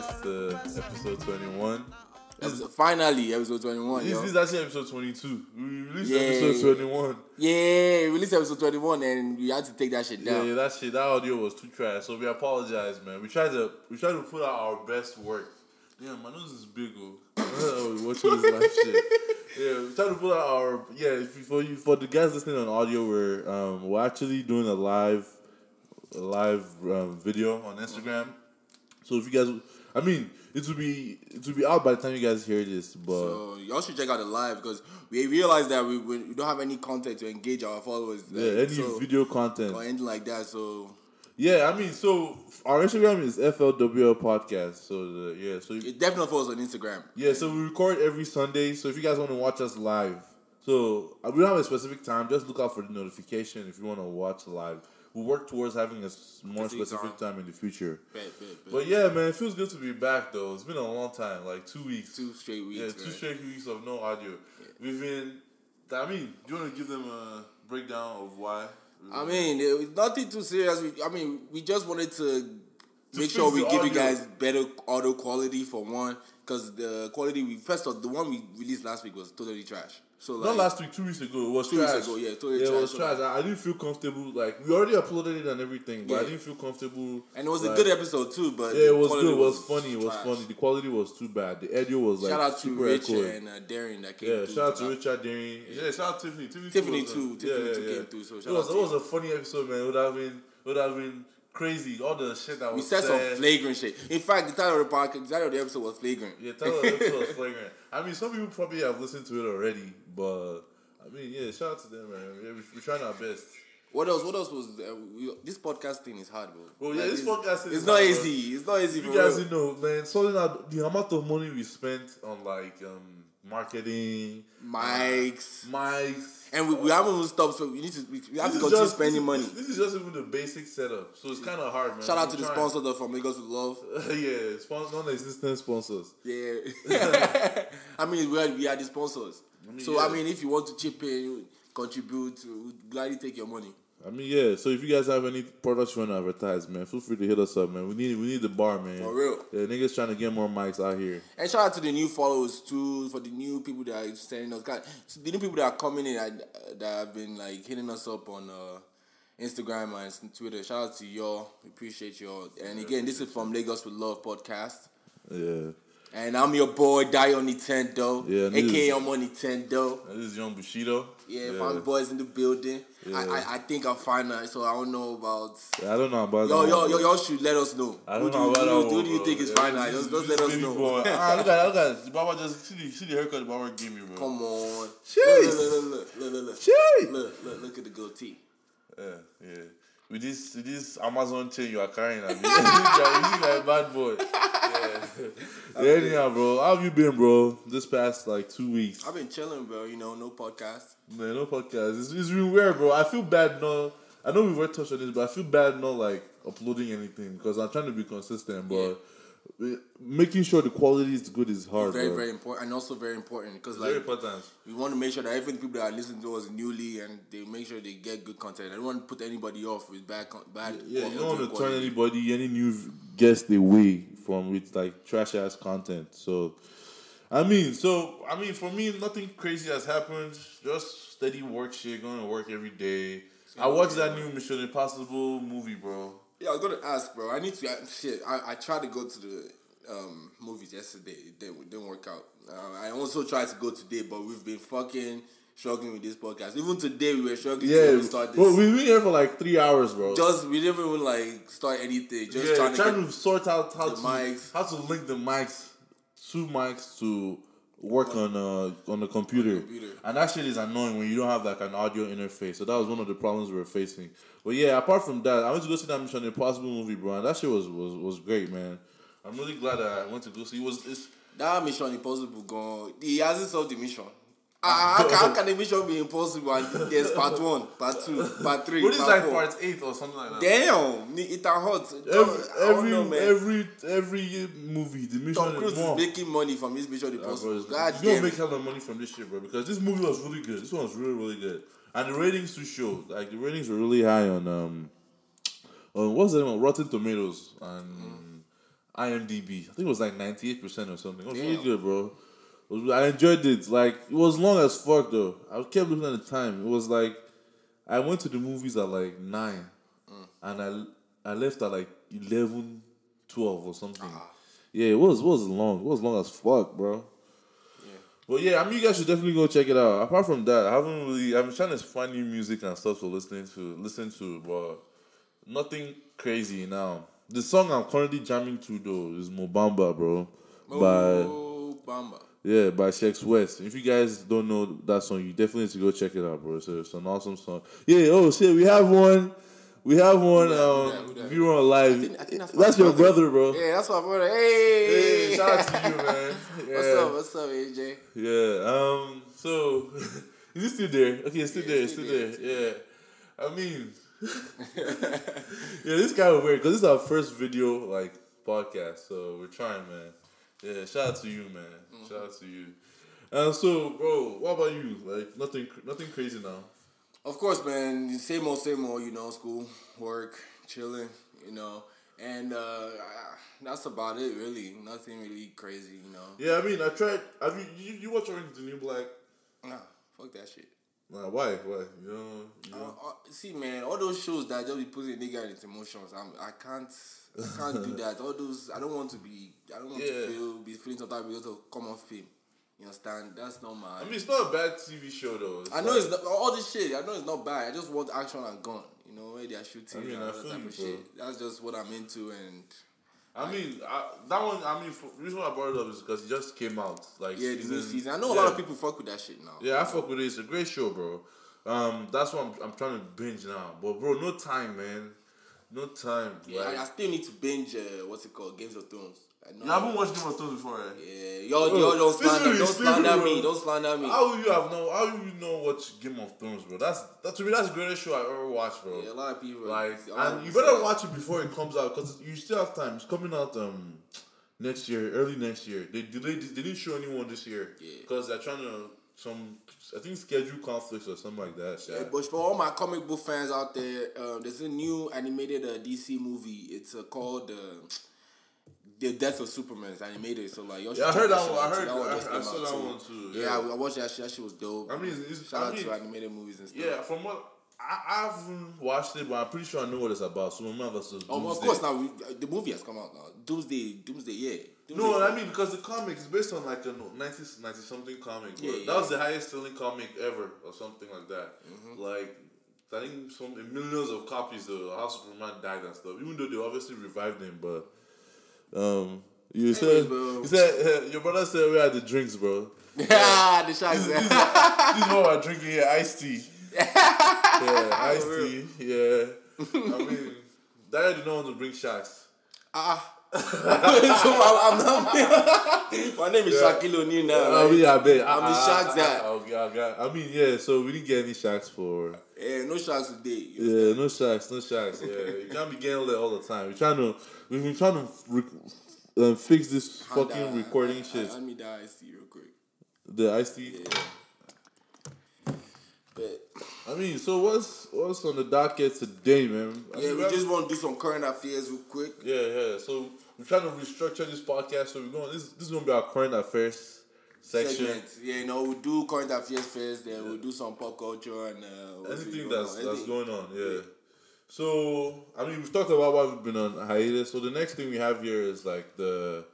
guys, to episode 21. Episode- finally, episode 21. This, yo. this is actually episode 22. We released Yeah. episode 21. Yeah, we released episode 21 and we had to take that shit down. yeah, that shit, that audio was too trash. So we apologize, man. We tried to, we tried to put out our best work. Yeah, my nose is big, oh. Watching this live shit. Yeah, we tried to put out our, yeah. If for you, for the guys listening on audio, we're um, we're actually doing a live, a live um, video on Instagram. So if you guys, I mean, it will be it will be out by the time you guys hear this, but. So y'all should check out the live because we realized that we, we don't have any content to engage our followers. yeah, any so- video content. or anything like that. So Yeah, I mean, so our Instagram is FLWL podcast. So the, yeah, so it definitely follows on Instagram. yeah, so we record every Sunday. So if you guys want to watch us live, so uh, we don't have a specific time. Just look out for the notification if you want to watch live. We'll work towards having a more Specific time in the future. Bet, bet, bet. But yeah, man, it feels good to be back though. It's been a long time, like two weeks. two straight weeks. yeah, two man. straight weeks of no audio. We've been. I mean, do you want to give them a breakdown of why? I mean, it was nothing too serious. We, I mean, we just wanted to make sure we give you guys better audio quality for one, because the quality we first of the one we released last week was totally trash. So like, Not last week, two weeks ago. It was Two weeks trash. ago, yeah, totally yeah, it was So, trash. I, I didn't feel comfortable. Like we already uploaded it and everything, but I didn't feel comfortable. and it was a good episode too. But Yeah, it was good. It was funny. It was trash. funny. The quality was too bad. The audio was like Shout out to super Rich echoey. and uh, Darren that came. Yeah, shout out to. Richard Deering. Yeah, shout out to Tiffany. Tiffany, Tiffany was a- too. Tiffany too came through, so it was out it was a funny episode, man. It would have been would have been crazy. All the shit that We was said some said. flagrant shit. In fact, the title of the podcast, the title of the episode was flagrant. Yeah, tell the episode was flagrant. I mean, some people probably have listened to it already, but I mean, yeah, shout out to them, man. Yeah, we- We're trying our best. What else? What else was uh, we, this podcast thing is hard, bro. Well, yeah, this it's, podcast thing It's is not hard, bro. easy. It's not easy You guys, real. you know, man, sorting out the amount of money we spent on like um marketing, Mics. mics, And we, we haven't even stopped, so we need to we, we have This to continue just- spending this, money. This is just even the basic setup, so it's kind of hard, man. Shout out We're to the trying. sponsors that from Lagos with Love. yeah, spon- non-existent sponsors. Yeah. I mean, we are, we are the sponsors. Mean, so, I mean, if you want to chip in, contribute, we'd gladly take your money. I mean, yeah. So if you guys have any products you want to advertise, man, feel free to hit us up, man. We need we need the bar, man. For real. Yeah, niggas trying to get more mics out here. And shout out to the new followers too, for the new people that are sending us. God, so the new people that are coming in and, uh, that have been like hitting us up on uh, Instagram and Twitter. Shout out to y'all. We appreciate y'all. And again, this is from Lagos with Love podcast. Yeah. And I'm your boy Dio Nintendo, Yeah, aka I'm on Nintendo. This is Young Bushido. Yeah, yeah. boys in the building. I, Yeah. I I think I'm fine now, so I don't know about. Yeah, I don't know about Yo, yo, yo, y'all should let us know. I don't do know about who, one, who do you think is Yeah, fine now? Just, just let us know. boy. ah, look at look at Baba just see the see the haircut the Baba gave me, bro. Come on. Jeez. Look, look, look, look, look, look. Shit. Look, look, look at the goatee. Yeah, yeah. With this with this Amazon chain you are carrying, I mean, you look like a bad boy. Yeah. yeah. Anyhow, bro, how have you been, bro? This past like two weeks. I've been chilling, bro. You know, no podcast. Man, no podcast. It's, it's been weird, bro. I feel bad no. I know we've already touched on this, but I feel bad not like uploading anything because I'm trying to be consistent, but making sure the quality is good is hard, Very, bro. very important, and also very important because Very like important. we want to make sure that even people that are listening to us newly and they make sure they get good content. I don't want to put anybody off with bad, con- bad. Yeah, qual- you don't want to turn anybody, any new guest away from with like trash ass content. So, I mean, so I mean, for me, nothing crazy has happened. Just steady work shit, going to work every day. I watched that new Mission Impossible movie, bro. Yeah, I was gonna ask, bro. I need to I- shit. I, I tried to go to the um, movies yesterday. It didn't, it didn't work out. Uh, I also tried to go today, but we've been fucking struggling with this podcast. Even today, we were struggling to Yeah, even start this. bro, we've been here for like three hours, bro. just we didn't even like start anything. Just yeah, trying to trying get to sort out how to mics. how to link the mics, two mics to work on uh on the computer. computer. And that shit is annoying when you don't have like an audio interface. So that was one of the problems we were facing. But yeah, apart from that, I went to go see that Mission Impossible movie, bro. And that shit was was, was great, man. I'm really glad that I went to go see. It was it's that mission impossible gone. He hasn't solved the mission. Ah, how, can, how can the mission be impossible and there's part one, part two, part three, what is part like four? part eight or something like that. Damn, it a hot. Every every, know, every every movie, the mission Tom Cruise is more. making money from his Mission Yeah, bro, Impossible. He's gonna damn. make it. hella money from this shit, bro. Because this movie was really good. This one was really, really good, and the ratings to show. Like the ratings were really high on um, on what's the name? of Rotten Tomatoes, and IMDb. I think it was like ninety eight percent or something. It was really good, bro. I enjoyed it. Like it was long as fuck though. I kept looking at the time. It was like I went to the movies at like nine, Mm. and I I left at like 11, 12 or something. Ah. Yeah, it was it was long. It was long as fuck, bro. Yeah. But yeah, I mean, you guys should definitely go check it out. Apart from that, I haven't really. I'm trying to find new music and stuff to listen to, listen to, but nothing crazy now. The song I'm currently jamming to though is Mobamba, bro, by Oh, Bamba. Yeah by Sheck Wes. If you guys don't know that song, you definitely need to go check it out, bro. It's, it's an awesome song. Yeah. Oh shit, we have one. We have one Who that? Who um, that? Who that? viewer on live. I think- I think that's my your brother. brother, bro. Yeah, that's my brother. Hey, Hey, shout out to you, man. Yeah. What's up? What's up, AJ? Yeah. Um. So, is it still there? Okay, it's still Yeah, there. it's It's still still there. Yeah. I mean, yeah, this kind of weird because this is our first video like podcast, so we're trying, man. Yeah. Shout out to you, man. Mm-hmm. Shout out to you. Um. So, bro, what about you? Like nothing, nothing crazy now. Of course, man. Same old, same old. You know, school, work, chilling. You know, and uh, that's about it. Really, nothing really crazy. You know. Yeah. I mean, I tried. Have you you, you watch Orange is the New Black? Nah, fuck that shit. Nah, why? Why? You know. You Uh, know? uh, see, man, all those shows that just be putting nigga in its emotions, I'm, I can't, I can't do that. All those, I don't want to be, I don't want Yeah. to feel, be feeling some type because of common fame. You understand? That's not my. I mean, it's not a bad TV show though. I know like- it's not, all this shit. I know it's not bad. I just want action and gun. You know where they are shooting I mean, and I all that type you, of bro. shit. That's just what I'm into, and I mean, I, that one. I mean, for, the reason why I brought it up is because it just came out. Like yeah, the new season. I know a lot of people fuck with that shit now. Yeah, I fuck with it. It's a great show, bro. Um, that's what I'm, I'm trying to binge now. But bro, no time, man. No time. Yeah, like, I, I still need to binge. Uh, what's it called? Games of Thrones. I you haven't watched Game of Thrones before, right? Yeah, y'all, y'all don't this slander, is don't slander serious, me, don't slander me. How you have no? How you know watch Game of Thrones, bro? That's that to me. That's the greatest show I've ever watched, bro. Yeah, a lot of people Like, a lot of and you better watch it before it comes out because you still have time. It's coming out um next year, early next year. They delayed. They didn't show anyone this year Yeah. because they're trying to some. I think schedule conflicts or something like that. Yeah, but for all my comic book fans out there, um, there's a new animated uh, DC movie. It's uh, called uh, The Death of Superman. It's animated, so like, Yeah, I heard that one. I heard. That one I, I came saw that too. one too. Yeah, Yeah. I, I watched that shit. That shit was dope. I mean, it's, Shout I out mean, to animated movies and stuff. yeah. From what I, I haven't watched it, but I'm pretty sure I know what it's about. Superman versus Um, of course, now we, uh, the movie has come out now. Doomsday, Doomsday, yeah. No, I mean because the comic is based on like a 90, 90 something comic. Yeah, yeah. That was the highest selling comic ever, or something like that. Mm-hmm. Like I think some millions of copies. The how Superman died and stuff. Even though they obviously revived him, but um, you said bro. you said uh, your brother said we had the drinks, bro. Yeah, the shots. What we're drinking here, iced tea. yeah, iced tea. Yeah. I mean, Dad did not want to bring shots. Ah. So I, I'm not. my name is Shaquille O'Neal now. I right? mean, I bet. I'm the Sharks guy. I, I, I, I mean, yeah. So we didn't get any sharks for. Yeah, no sharks today. Yeah, no sharks, no sharks. Yeah, you can't be getting lit all the time. We're trying to. We've been trying to rec- um, fix this fucking uh, recording I- shit. I, Let me die iced tea real quick. The iced tea. But I mean, so what's what's on the docket today, man? I yeah, mean, we just want to do some current affairs real quick. Yeah, yeah. So we're trying to restructure this podcast. So we're going. This this is gonna be our current affairs section. Segment. Yeah, you know, we'll do current affairs first, then we'll do some pop culture and uh, Anything that's on, that's anything. going on, yeah. So I mean, we've talked about why we've been on hiatus. So the next thing we have here is like the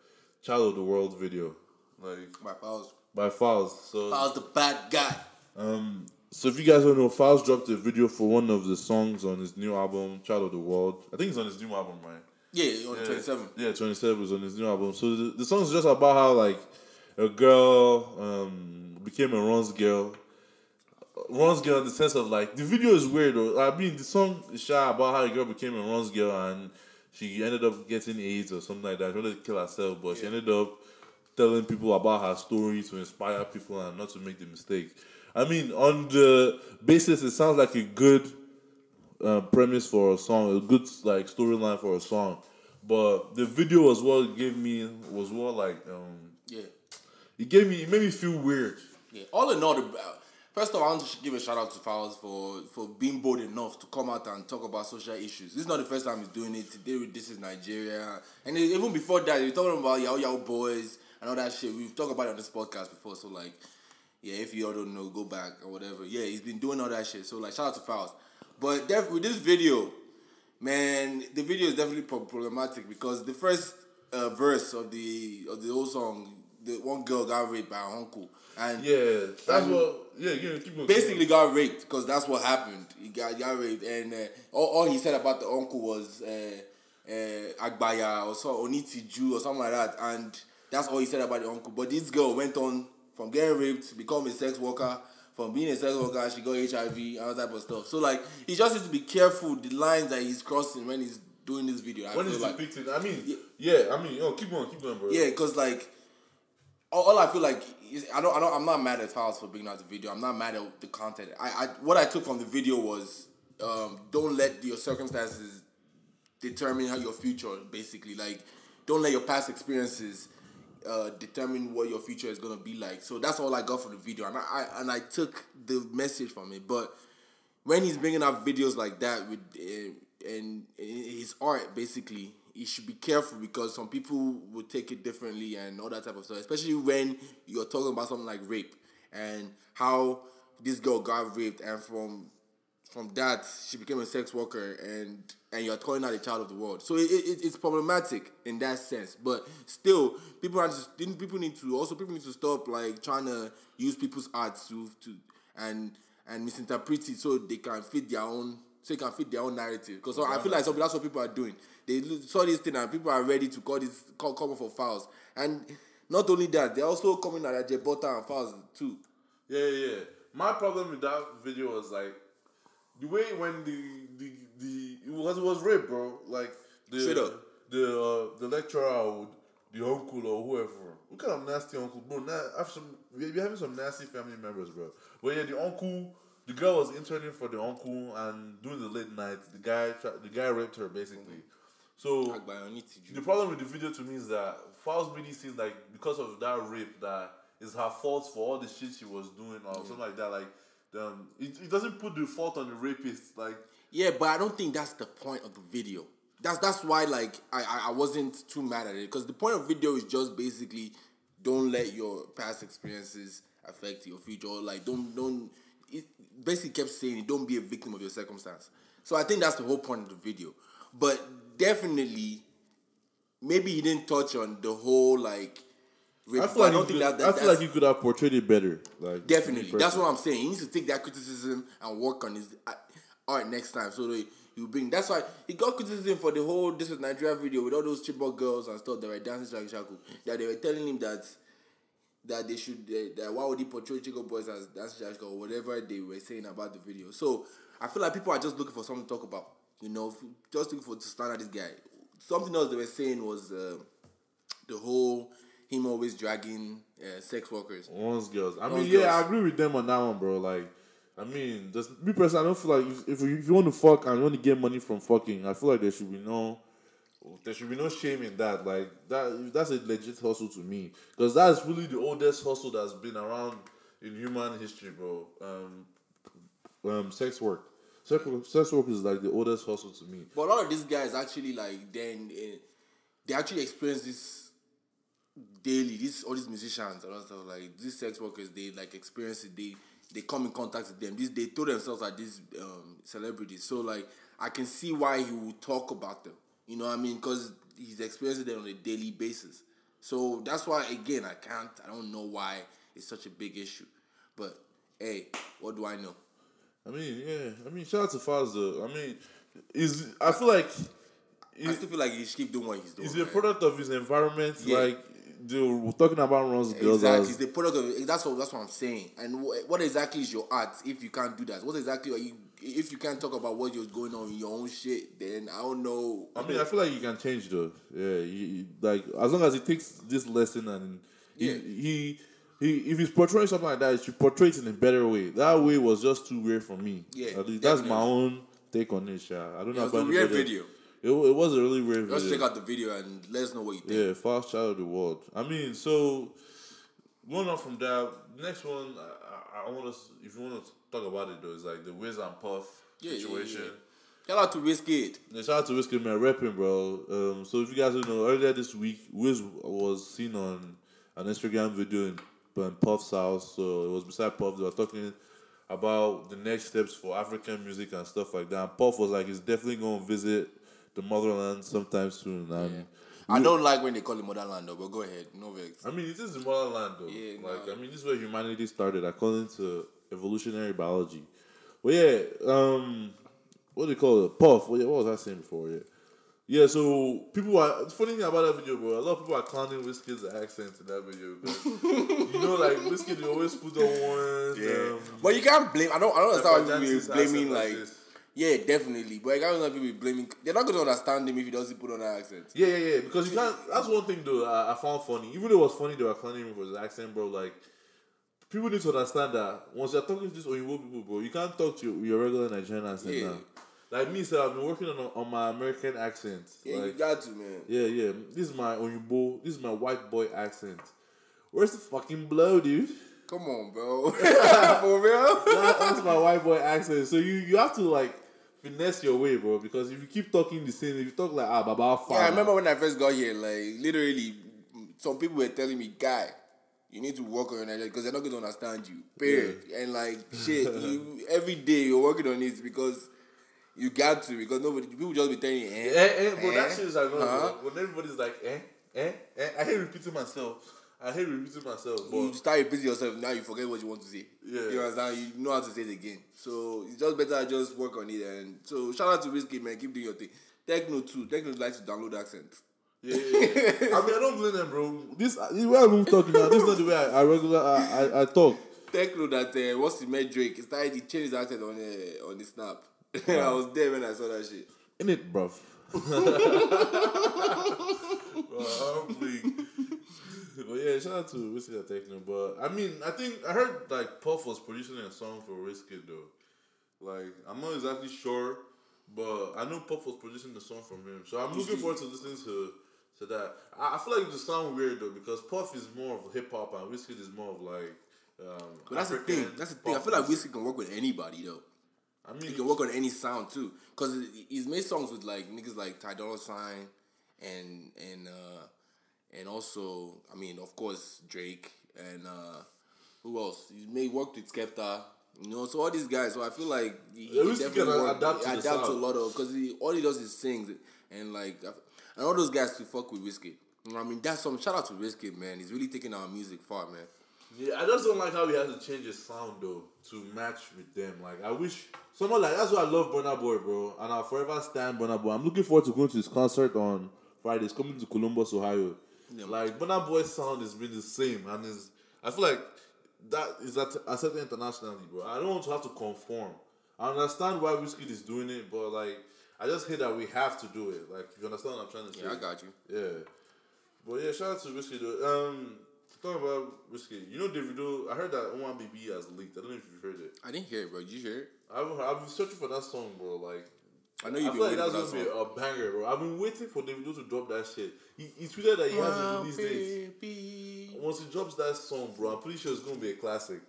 Child of the World video, like My pals. by Falz. So I the bad guy. um, so if you guys don't know, Falz dropped a video for one of the songs on his new album, Child of the World. I think it's on his new album, right? Yeah, on Yeah. 27. Yeah, 27 was on his new album. So the, the song's just about how like a girl um became a runs girl. runs girl in the sense of like the video is weird though. I mean the song is shy about how a girl became a runs girl and she ended up getting AIDS or something like that. She wanted to kill herself, but she ended up telling people about her story to inspire people and not to make the mistake. I mean, on the basis, it sounds like a good uh, premise for a song, a good like storyline for a song. But the video was what gave me was what like um Yeah. it gave me it made me feel weird. Yeah. All in all, the, uh, First of all, I want to give a shout out to Falz for for being bold enough to come out and talk about social issues. This is not the first time he's doing it. With This is Nigeria, and even before that, was talking about Yahoo Yahoo Boys and all that shit. We've talked about it on this podcast before, so like, yeah, if you all don't know, go back or whatever. Yeah, he's been doing all that shit. So like, shout out to Falz. But def- with this video, man, the video is definitely problematic because the first uh, verse of the of the whole song, the one girl got raped by her uncle, and Yeah, that's what. Yeah, yeah. Basically got raped because that's what happened. He got, got raped, and uh, all, all he said about the uncle was uh, uh, Agbaya or so Onitiju or something like that, and that's all he said about the uncle. But this girl went on from getting raped to become a sex worker. From being a sex worker, she got HIV and all that type of stuff. So like, he just needs to be careful the lines that he's crossing when he's doing this video. I when he's like. depicting, I mean, yeah, I mean, yo, keep going, keep going, bro. Yeah, cause like all, all I feel like is I don't I don't I'm not mad at Falz for bringing out the video. I'm not mad at the content. I, I what I took from the video was um, don't let your circumstances determine how your future basically like don't let your past experiences uh, determine what your future is gonna be like. So that's all I got from the video, and I, I and I took the message from it. But when he's bringing up videos like that with uh, and, and his art basically he should be careful because some people will take it differently and all that type of stuff especially when you're talking about something like rape and how this girl got raped and from from that she became a sex worker and and you're calling her a child of the world. So it, it, it's problematic in that sense. But still people are just people need to also people need to stop like trying to use people's art to to and and misinterpret it so they can fit their own so they can fit their own narrative. Because I feel like that's what people are doing. They saw this thing and people are ready to call this call come for Falz and not only that they're also coming at Jebota and Falz too. Yeah, yeah. yeah. My problem with that video was like the way when the the the it was it was rape, bro. Like the Straight up. the uh, the lecturer or the uncle or whoever. What kind of nasty uncle, bro? I have some we we having some nasty family members, bro. But yeah, the uncle, the girl was interning for the uncle, and during the late night, the guy the guy raped her basically. So the problem with the video to me is that Falz really seems like because of that rape that it's her fault for all the shit she was doing or something like that. Like, um, it, it doesn't put the fault on the rapist. Like, Yeah, but I don't think that's the point of the video. That's that's why like I I, wasn't too mad at it because the point of video is just basically don't let your past experiences affect your future. Like don't don't it basically kept saying it, don't be a victim of your circumstance. So I think that's the whole point of the video. But definitely, maybe he didn't touch on the whole like. I feel like, don't you think could, that, that I feel like you could have portrayed it better. Like, Definitely. That's what I'm saying. He needs to take that criticism and work on his uh, art next time. So you bring. That's why he got criticism for the whole "This is Nigeria" video with all those Chibok girls and stuff that were dancing shaku shaku. That they were telling him that that they should uh, that why would he portray Chibok boys as dancing shaku or whatever they were saying about the video. So I feel like people are just looking for something to talk about. You know, just looking for to stand at this guy. Something else they were saying was uh, the whole him always dragging uh, sex workers. Once girls. I mean, Once yeah, girls. I agree with them on that one, bro. Like, I mean, just me personally, I don't feel like if, if, you, if you want to fuck and you want to get money from fucking, I feel like there should be no, there should be no shame in that. Like that, that's a legit hustle to me, because that's really the oldest hustle that's been around in human history, bro. Um, um, sex work. Sex work, sex work is like the oldest hustle to me. But a lot of these guys actually like then eh, they actually experience this daily. These all these musicians and all stuff like these sex workers they like experience it. They they come in contact with them. These they throw themselves at these um, celebrities. So like I can see why he would talk about them. You know what I mean? Because he's experiencing them on a daily basis. So that's why again I can't. I don't know why it's such a big issue. But hey, what do I know? I mean, yeah. I mean, shout out to Falz. I mean, is I feel like I still feel like he should keep doing what he's doing. He's a product of his environment. Yeah. Like we're talking about runs girls Exactly, as it's the product of that's what that's what I'm saying. And wh- what exactly is your art if you can't do that? What exactly are you if you can't talk about what you're going on in your own shit? Then I don't know. I mean, I feel like you can change though. Yeah, he- like as long as he takes this lesson and he, Yeah. he he if he's portraying something like that, he should portray it in a better way. That way was just too weird for me. Yeah, At least that's my own take on it. Yeah, I don't know it was about a weird video. It, it was a really weird Let's video. check out the video and let us know what you think. Yeah, Falz child of the world. I mean, so going on from that, next one, I, I want to. If you want to talk about it though, it's like the Wiz and Puff Yeah, yeah, situation. yeah. Shout out to Wizkid. Yeah, shout out to Wizkid Man repping, bro. Um, so if you guys don't know, earlier this week, Wiz was seen on an Instagram video in, in Puff's house. So it was beside Puff. They were talking about the next steps for African music and stuff like that. And Puff was like, he's definitely going to visit the motherland sometime soon. And I don't like when they call it motherland though, but go ahead. No vex. I mean, it is the motherland, though. Yeah, like, nah. I mean, this is where humanity started, according to evolutionary biology. But yeah, um, what do you call it? Puff. What, what was I saying before? Yeah, yeah. So people are. The funny thing about that video, bro. A lot of people are clowning Wizkid's accent in that video. Because, you know, like Wizkid, they always put on one. Um, But you can't blame. I don't. I don't understand why Japanese people be blaming like like. Yeah, definitely. But I can't people be blaming. They're not going to understand him if he doesn't put on an accent. Yeah, yeah, yeah. Because you can't. That's one thing though. I, I found funny. Even though it was funny, they were him for his accent, bro. Like people need to understand that once you're talking to these Oyinbo people, bro, you can't talk to your, your regular Nigerian accent Yeah. now. Like me, sir, I've been working on on my American accent. Yeah, you got to man. yeah, yeah. This is my Oyinbo. This is my white boy accent. Where's the fucking blow, dude? Come on, bro. For real? That- that's my white boy accent. So you you have to like finesse your way, bro. Because if you keep talking the same, if you talk like ah, baba, Yeah, I remember when I first got here, like literally, some people were telling me, "Guy, you need to work on your Nigeria because they're not going to understand you." Period. And like shit, you every day you're working on it because you got to because nobody people just be telling you, eh, Eh, eh, eh, that shit is like, huh? when everybody's like, eh, eh, eh. I hate repeating myself. I hate repeating myself, but You start repeating yourself now. You forget what you want to say. Yeah. you understand. You know how to say it again. So it's just better just work on it. And so shout out to Wizkid man, keep doing your thing. Tekno too. Tekno likes to download accents. yeah, yeah, yeah. I mean, I don't blame them, bro. This uh, the way I'm talking now. This is not the way I, I regular I, I, I talk. Tekno that uh, once he met Drake, he started he changed his accent on uh, on the snap. I was there when I saw that shit. In it, bruv. bro, I'm weak. But yeah, shout out to Wizkid and Tekno. But I mean, I think I heard like Puff was producing a song for Wizkid though. Like I'm not exactly sure, but I know Puff was producing the song from him. So I'm looking forward to listening to to that. I, I feel like it just sound weird though because Puff is more of hip hop and Wizkid is more of like. Um, But that's the thing. That's the thing. I feel like. Wizkid can work with anybody though. I mean, He can work on any sound too, cause he's made songs with like niggas like Ty Dolla Sign, and and uh, and also I mean of course Drake and uh, who else? He may work with Skepta, you know. So all these guys. So I feel like he, he Yeah, can Wizkid definitely can work, adapt to adapt to a lot of because he all he does is sings and like and all those guys to fuck with Wizkid. You know I mean, that's some shout out to Wizkid, man. He's really taking our music far, man. Yeah, I just don't like how he has to change his sound though to match with them. Like I wish someone like that's why I love Burna Boy, bro, and I'll forever stand Burna Boy. I'm looking forward to going to his concert on Friday. It's coming to Columbus, Ohio. Like Burna Boy's sound has been the same, and is I feel like that is at accepted internationally, bro. I don't want to have to conform. I understand why Wizkid is doing it, but like I just hate that we have to do it. Like you understand what I'm trying to say? Yeah, I got you. Yeah. But yeah, shout out to Wizkid though. Um talking about Wizkid, you know Davido, I heard that One BB has leaked. I don't know if you've heard it. I didn't hear it, bro. Did you hear it? I've I've been searching for that song, bro. Like I know I you've feel like that's gonna that be a banger, bro. I've been waiting for Davido to drop that shit. He, he tweeted that he has a release date. baby. Once he drops that song, bro, I'm pretty sure it's gonna be a classic.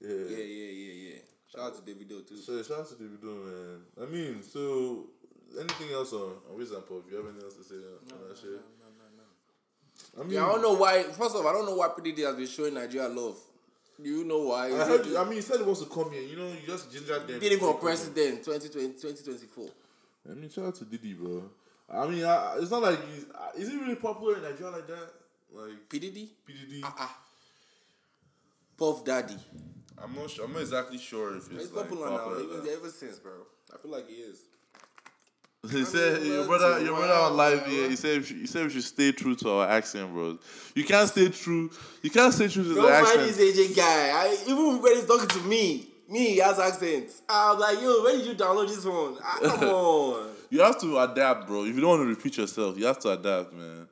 Yeah. Yeah, yeah, yeah, yeah. Shout out to Davido too. So shout out to Davido, man. I mean, so anything else on on Wiz and Puff? You have anything else to say on, on that shit? I mean, Yeah, I don't know why. First of all, I don't know why Pretty Day has been showing Nigeria love. Do you know why? I heard. it- I mean, he said he wants to come here. You know, you just ginger them. did it for before he come here. president 2020, 2024. I mean, shout out to Diddy, bro. I mean, I, it's not like he's. uh, Is he really popular in Nigeria like that? Like P Diddy, PDD? ah, Puff Daddy. I'm not. Sure, I'm not exactly sure if it's He's like popular now. Even ever since, bro. I feel like he is. He said your brother, your brother on live here. He said we should- he said we should stay true to our accent, bro. You can't stay true. You can't stay true to Don't the mind accent. this AJ guy. I, even when he's talking to me, me, he has accent. I was like, yo, where did you download this one? Ah, come on. You have to adapt, bro. If you don't want to repeat yourself, you have to adapt, man.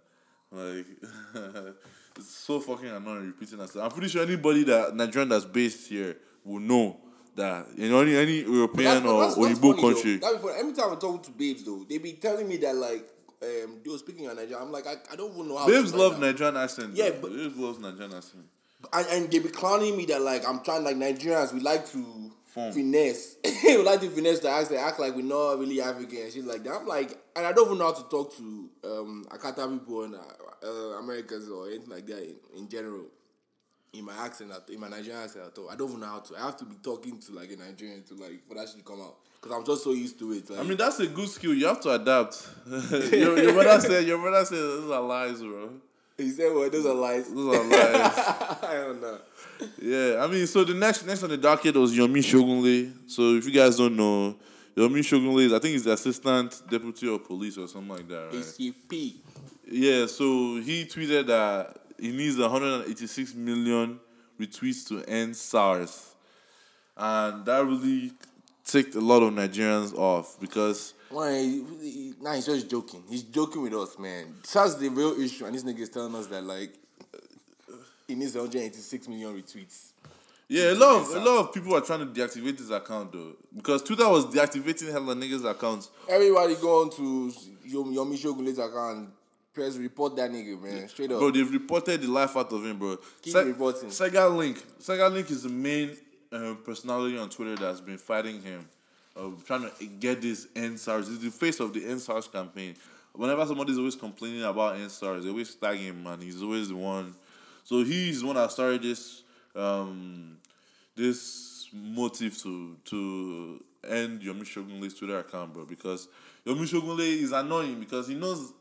Like, it's so fucking annoying repeating yourself. I'm pretty sure anybody that Nigerian that's based here will know that in any any European or Oyibo funny, country. Though. That be funny. Every time I talk to babes, though, they be telling me that like um, they were speaking on Nigeria. I'm like, I, I don't even know how. Babes love out. Nigerian accent. Yeah, but- babes love Nigerian accent. and, and they be clowning me that like I'm trying like Nigerians we like to Form. finesse. we like to finesse the accent, act like we're not really African and shit like that. I'm like, and I don't even know how to talk to um Akata people and uh, uh, Americans or anything like that in, in general. In my accent, at- in my Nigerian accent at all, I don't even know how to. I have to be talking to like a Nigerian to like for that shit to come out because I'm just so used to it. Like, I mean, that's a good skill. You have to adapt. your, your brother said, your brother said, those are lies, bro. he said, "Well, those are lies." Those are lies. I don't know. yeah, I mean, so the next next on the docket was Yomi Shogunle. So if you guys don't know, Yomi Shogunle is, I think he's the assistant deputy of police or something like that, right? ACP. Yeah, so he tweeted that he needs 186 million retweets to end SARS. And that really ticked a lot of Nigerians off because Why? he- he- Nah, he's just joking. He's joking with us, man. That's the real issue, and this nigga is telling us that like he needs 186 million retweets. yeah, a lot of a lot of people are trying to deactivate his account though. Because Twitter was deactivating hella niggas' accounts. Everybody go on to Yom Yomi Shogunle's account, press report that nigga, man. Straight up. Bro, they've reported the life out of him, bro. Keep Se- reporting. Segalink. Sega Link is the main um, personality on Twitter that's been fighting him, uh, trying to get this EndSARS. He's the face of the EndSARS campaign. Whenever somebody's always complaining about EndSARS, they always tag him, man. He's always the one. So he's the one that started this um, this motive to to end Yomi Shogunle's Twitter account, bro. Because Yomi Shogunle is annoying because he knows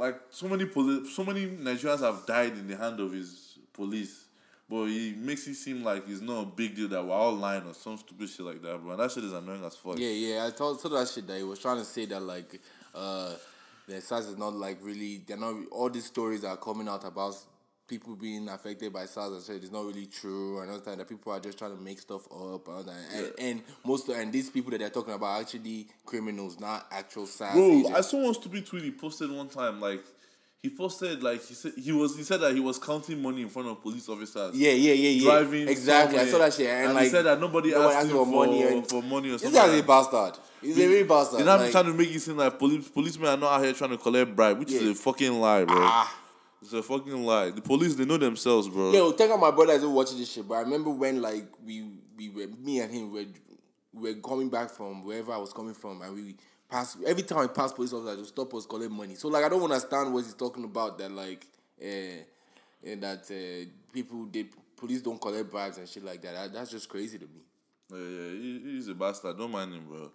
like so many poli- so many Nigerians have died in the hand of his police. But he makes it seem like it's not a big deal that we're all lying or some stupid shit like that, bro. That shit is annoying as fuck. Yeah, yeah. I told, told that shit that he was trying to say that like uh the SARS is not like really they're not all these stories that are coming out about people being affected by SARS and shit is not really true and all that that people are just trying to make stuff up and, all that. and, and most of, and these people that they're talking about are actually criminals, not actual SARS Bro, agents. I saw one stupid tweet he posted one time. Like he posted like he said he was he said that he was counting money in front of police officers. yeah, yeah, yeah, yeah. Driving exactly. I saw that shit, and, And like he said that nobody asked him for- and- for money or This something guy's like a bastard. He's a real bastard. They're not like- trying to make it seem like police policemen are not out here trying to collect bribe, which Yeah. is a fucking lie, bro. Ah. It's a fucking lie. The police they know themselves, bro. Yo, thank God my brother isn't watching this shit. But I remember when like we we were me and him were we were coming back from wherever I was coming from, and we passed every time we passed police officers, they stop us collect money. So like I don't understand what he's talking about. That like, uh, and that uh, people they police don't collect bribes and shit like that. that that's just crazy to me. Yeah, yeah, he, he's a bastard. Don't mind him, bro.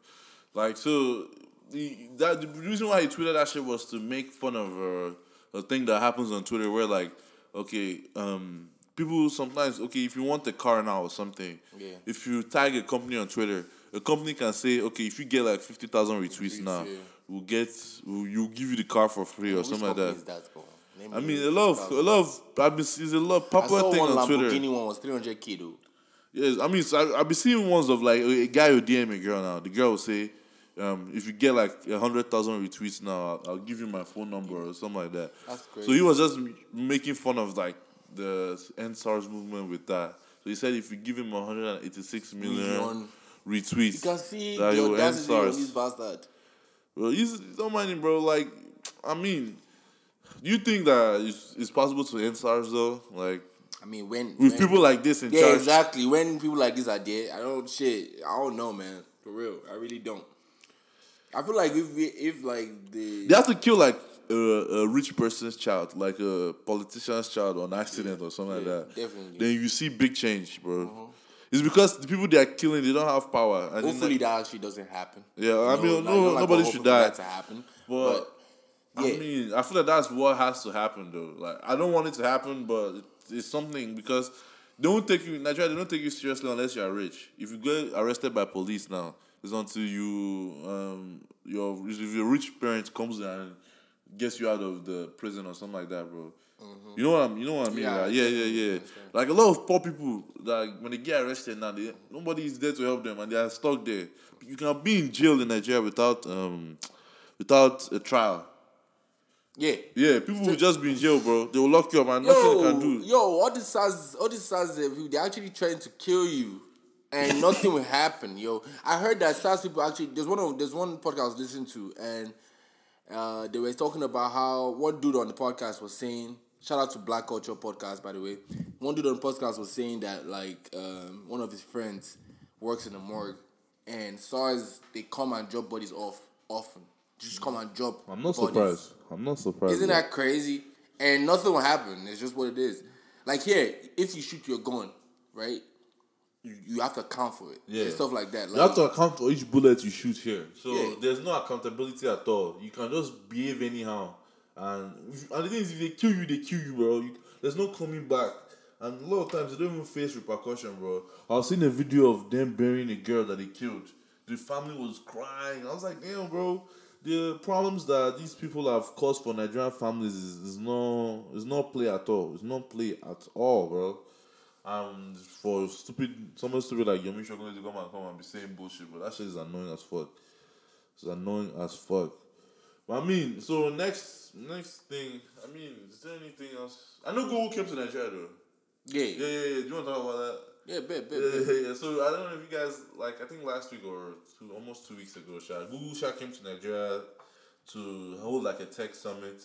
Like, so the that the reason why he tweeted that shit was to make fun of uh, a thing that happens on Twitter, where like, okay, um, people sometimes okay, if you want a car now or something, Yeah. if you tag a company on Twitter, a company can say, okay, if you get like fifty thousand retweets Retweets, now, yeah. we'll get, we'll, you give you the car for free or something like that. that? I mean, a lot of, a lot of, I've been, it's a lot I popular thing on Twitter. One was three hundred k though. Yes, I mean, so I, I've been seeing ones of like a guy who DM a girl now. The girl will say, um, if you get like a hundred thousand retweets now, I'll, I'll give you my phone number or something like that. That's crazy. So he was just m- making fun of like the end SARS movement with that. So he said if you give him 186 million Million. retweets, You can see that the he will end audacity of this bastard. Bro, he's, don't mind him, bro. Like, I mean, do you think that it's, it's possible to end SARS though? Like, I mean, when with when- people like this in Yeah, charge? exactly. When people like this are there, I don't shit. I don't know, man. For real, I really don't. I feel like if we, if like the They have to kill like a, a rich person's child, like a politician's child on accident or something like that. definitely. Then you see big change, bro. Uh-huh. It's because the people they are killing, they don't have power. And then, hopefully like, that actually doesn't happen. Yeah, I mean, no- I nobody should for die. That to happen, But, but I mean, I feel like that's what has to happen, though. Like, I don't want it to happen, but it's something because they don't take you in Nigeria. They don't take you seriously unless you are rich. If you get arrested by police now, it's until you um your if your rich parent comes and gets you out of the prison or something like that, bro. You know what I'm, you know what I mean? Yeah, right? yeah, yeah, yeah. Like a lot of poor people, like when they get arrested now, they, nobody is there to help them, and they are stuck there. You can be in jail in Nigeria without um without a trial. yeah. Yeah, people will just be in jail, bro. They will lock you up and nothing Yo, they can do. yo, all these SARS, all these SARS, uh, they're actually trying to kill you, and nothing will happen. Yo, I heard that SARS people actually. There's one of there's one podcast I was listening to, and uh, they were talking about how one dude on the podcast was saying shout out to Black Culture Podcast, by the way. One dude on the podcast was saying that like um, one of his friends works in the morgue, and SARS they come and drop bodies off often. Just come and drop. I'm not bodies. surprised. I'm not surprised. Isn't that crazy? And nothing will happen. It's just what it is. Like here, if you shoot your gun, right? You, you have to account for it. Yeah. And stuff like that. You have to account for each bullet you shoot here. So Yeah. there's no accountability at all. You can just behave anyhow. And, and the thing is, if they kill you, they kill you, bro. You, there's no coming back. And a lot of times, they don't even face repercussion, bro. I was seeing a video of them burying a girl that they killed. The family was crying. I was like, damn, bro. The problems that these people have caused for Nigerian families is, is no is not play at all. It's not play at all, bro. And for stupid, someone stupid like Yomi Shogun to come and come and be saying bullshit, but that shit is annoying as fuck. It's annoying as fuck. But I mean, so next next thing, I mean, is there anything else? I know Google came to Nigeria though. yeah. Yeah, yeah, yeah. Do you want to talk about that? Yeah, bet, bet, Yeah, bet. yeah, yeah. So I don't know if you guys like. I think last week or two, almost two weeks ago, Sha, Google Sha came to Nigeria to hold like a tech summit.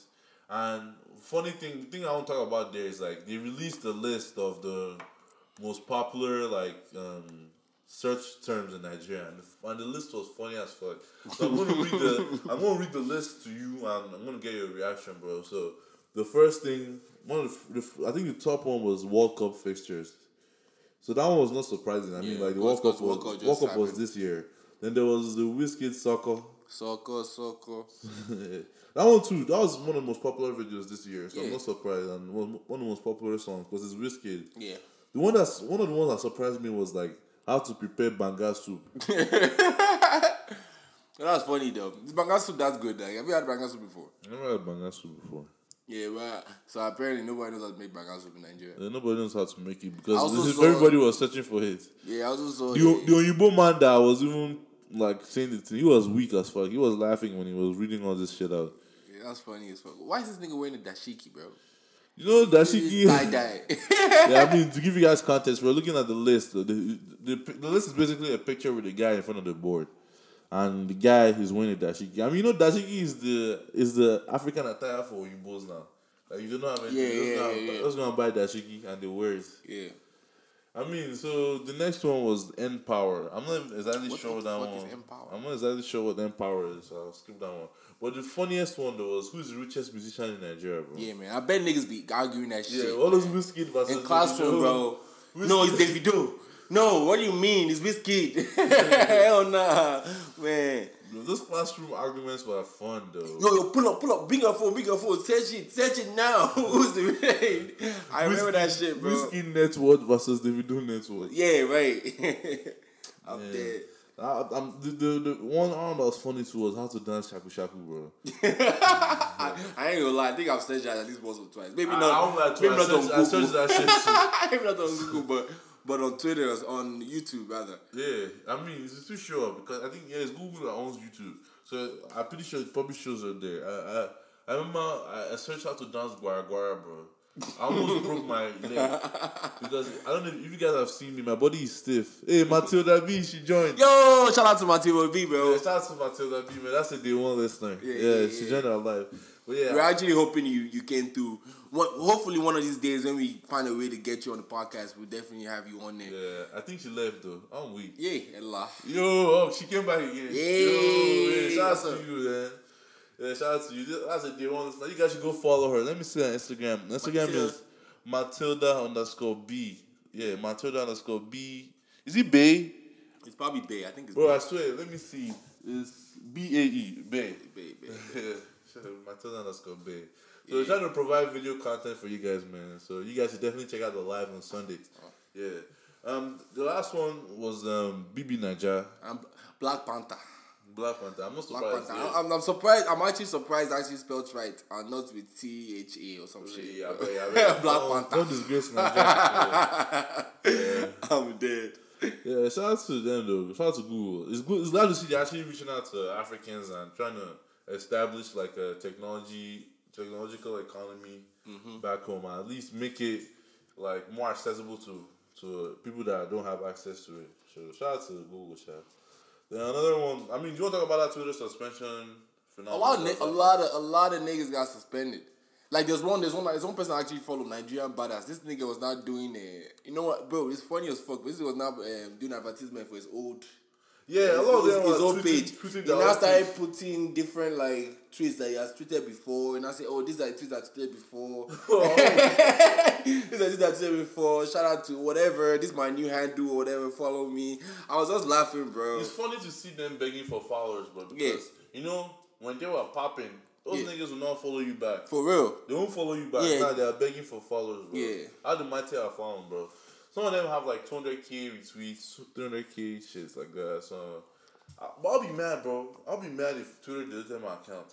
And funny thing, the thing I want to talk about there is like they released a list of the most popular like um, search terms in Nigeria, and the, and the list was funny as fuck. So I'm gonna read the I'm gonna read the list to you, and I'm gonna get your reaction, bro. So the first thing, one of the, the I think the top one was World Cup fixtures. So that one was not surprising. I mean, like the World Cup was World Cup World Cup was this year. Then there was the Wizkid Soco. Soccer, soccer. that one too. That was one of the most popular videos this year. So I'm not surprised. And one one of the most popular songs because it's Wizkid. Yeah. The one that's one of the ones that surprised me was like how to prepare banga soup. That was funny though. This banga soup that's good. Like, have you had banga soup before? I never had banga soup before. Yeah, well, so apparently nobody knows how to make banga soup in Nigeria. Uh, nobody knows how to make it because this is, saw- everybody was searching for it. Yeah, I was also saw. The, the Oyibo man that was even like saying it, he was weak as fuck. He was laughing when he was reading all this shit out. yeah, that's funny as fuck. Why is this nigga wearing a dashiki, bro? You know she tie dye. yeah, I mean, to give you guys context, we're looking at the list. The, the, the, the list is basically a picture with the guy in front of the board. And the guy is wearing a dashiki. I mean, you know, dashiki is the is the African attire for Oyinbos now. Like, you don't know how many Yeah, yeah, yeah, yeah. go and buy dashiki and they wear it. yeah. I mean, so the next one was N Power. I'm not exactly What sure the what that one. I'm not exactly sure what N Power is. So I'll skip that one. But the funniest one though was who's the richest musician in Nigeria, bro? Yeah, man. I bet niggas be arguing that Yeah, shit. Yeah, all those Wizkid versus in classroom, bro. Wizkid. No, it's Davido. No, what do you mean? It's Wizkid. Hell nah, man. Bro, Those classroom arguments were fun though. Yo, yo, pull up, pull up, bring your phone, bring your phone, search it, search it now. Who's the I remember that shit, bro. Wizkid Network versus Davido Network. Yeah, right. I'm Yeah. dead. I, I'm, the, the, the one arm that was funny to was how to dance shaku shaku, bro. I, I ain't gonna lie. I think I've searched that at least once or twice. Maybe not. I, to maybe I not on searched, I searched Google. that shit too. maybe not on Google, but but on Twitter, on YouTube rather. Yeah, I mean, it's too sure because I think yeah, it's Google that owns YouTube, so I'm pretty sure it probably shows it there. I I, I remember I, I searched how to dance gwara gwara, bro. I almost broke my leg because I don't know if you guys have seen me. My body is stiff. Hey, Matilda B, she joined. Yo, shout out to Matilda B, bro. Yeah, shout out to Matilda B, man. That's a day one listener. Yeah, Yeah, yeah, she joined our live. But yeah, We're actually hoping you you came through. What, hopefully, one of these days when we find a way to get you on the podcast, we'll definitely have you on there. yeah, I think she left though. I'm weak. Yeah, Allah. Yo, oh, she came back again. Yeah. Yo, yeah, shout out to you, man. Yeah, shout out to you. That's a day one. You guys should go follow her. Let me see her Instagram. Instagram Matilda. is Matilda underscore B. Yeah, Matilda underscore B. Is it Bay? It's probably Bay. I think it's Bro, I swear, let me see. It's B A E. Bay. Bay. Bay. Yeah, out Matilda underscore Bay. So we're trying to provide video content for you guys, man. So you guys should definitely check out the live on Sunday. Yeah. Um, the last one was um BBNaija, I'm Black Panther. Black Panther. I'm not Black surprised. Panther. yeah. I'm, I'm surprised. I'm actually surprised. I actually spelled right and not with T H A or some shit. Yeah, yeah, yeah, yeah. Black don't, Panther. Don't disgrace Nigeria. yeah. I'm dead. yeah, shout out to them though. Shout out to Google. It's good. It's glad to see they're actually reaching out to Africans and trying to establish like a technology, technological economy mm-hmm. back home, and at least make it like more accessible to to people that don't have access to it. So shout out to Google, shout. Then another one. I mean, do you want to talk about that Twitter suspension A lot, of, a lot of, a lot of niggas got suspended. Like there's one, there's one, there's one person I actually followed Nigerian badass. This nigga was not doing a, you know what, bro? It's funny as fuck. But this was not um, doing advertisement for his old Yeah, a lot of his, them his own tweeting- page. tweeting he now started page. putting different like tweets that he has tweeted before, and I say, oh, these are the tweets I tweeted before. Oh. these are tweets I tweeted before. Shout out to whatever. This is my new handle or whatever. Follow me. I was just laughing, bro. It's funny to see them begging for followers, bro. Because Yeah. you know when they were popping, those Yeah. niggas will not follow you back. For real. They won't follow you back. Yeah. Now they are begging for followers, bro. Yeah. How the mighty are found, bro. Some of them have like 200k retweets, 300k shits like that. So, I, but I'll be mad, bro. I'll be mad if Twitter deleted my account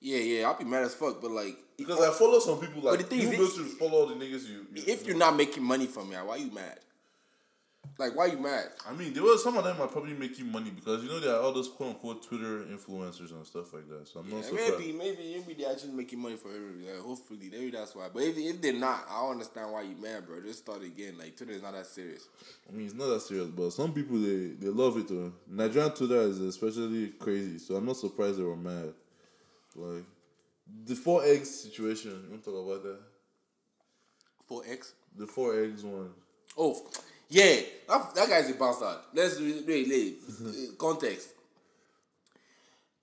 Yeah, yeah. I'll be mad as fuck, but like, because I follow some people like the thing you is, go to follow all the niggas you. you if you're not making money from it, why you mad? Like, why you mad? I mean, there was some of them are probably making money because you know there are all those quote unquote Twitter influencers and stuff like that. So I'm not Yeah, surprised. maybe, maybe, maybe they're actually making money for everybody. Like, hopefully, maybe that's why. But if, if they're not, I don't understand why you mad, bro. Just start again. Like Twitter is not that serious. I mean, it's not that serious, but some people they, they love it. Though. Nigerian Twitter is especially crazy, so I'm not surprised they were mad. Like the four eggs situation. You want to talk about that? Four eggs. The four eggs one. Oh, yeah. That, that guy's a bastard. Let's wait, wait, wait. Uh, Context.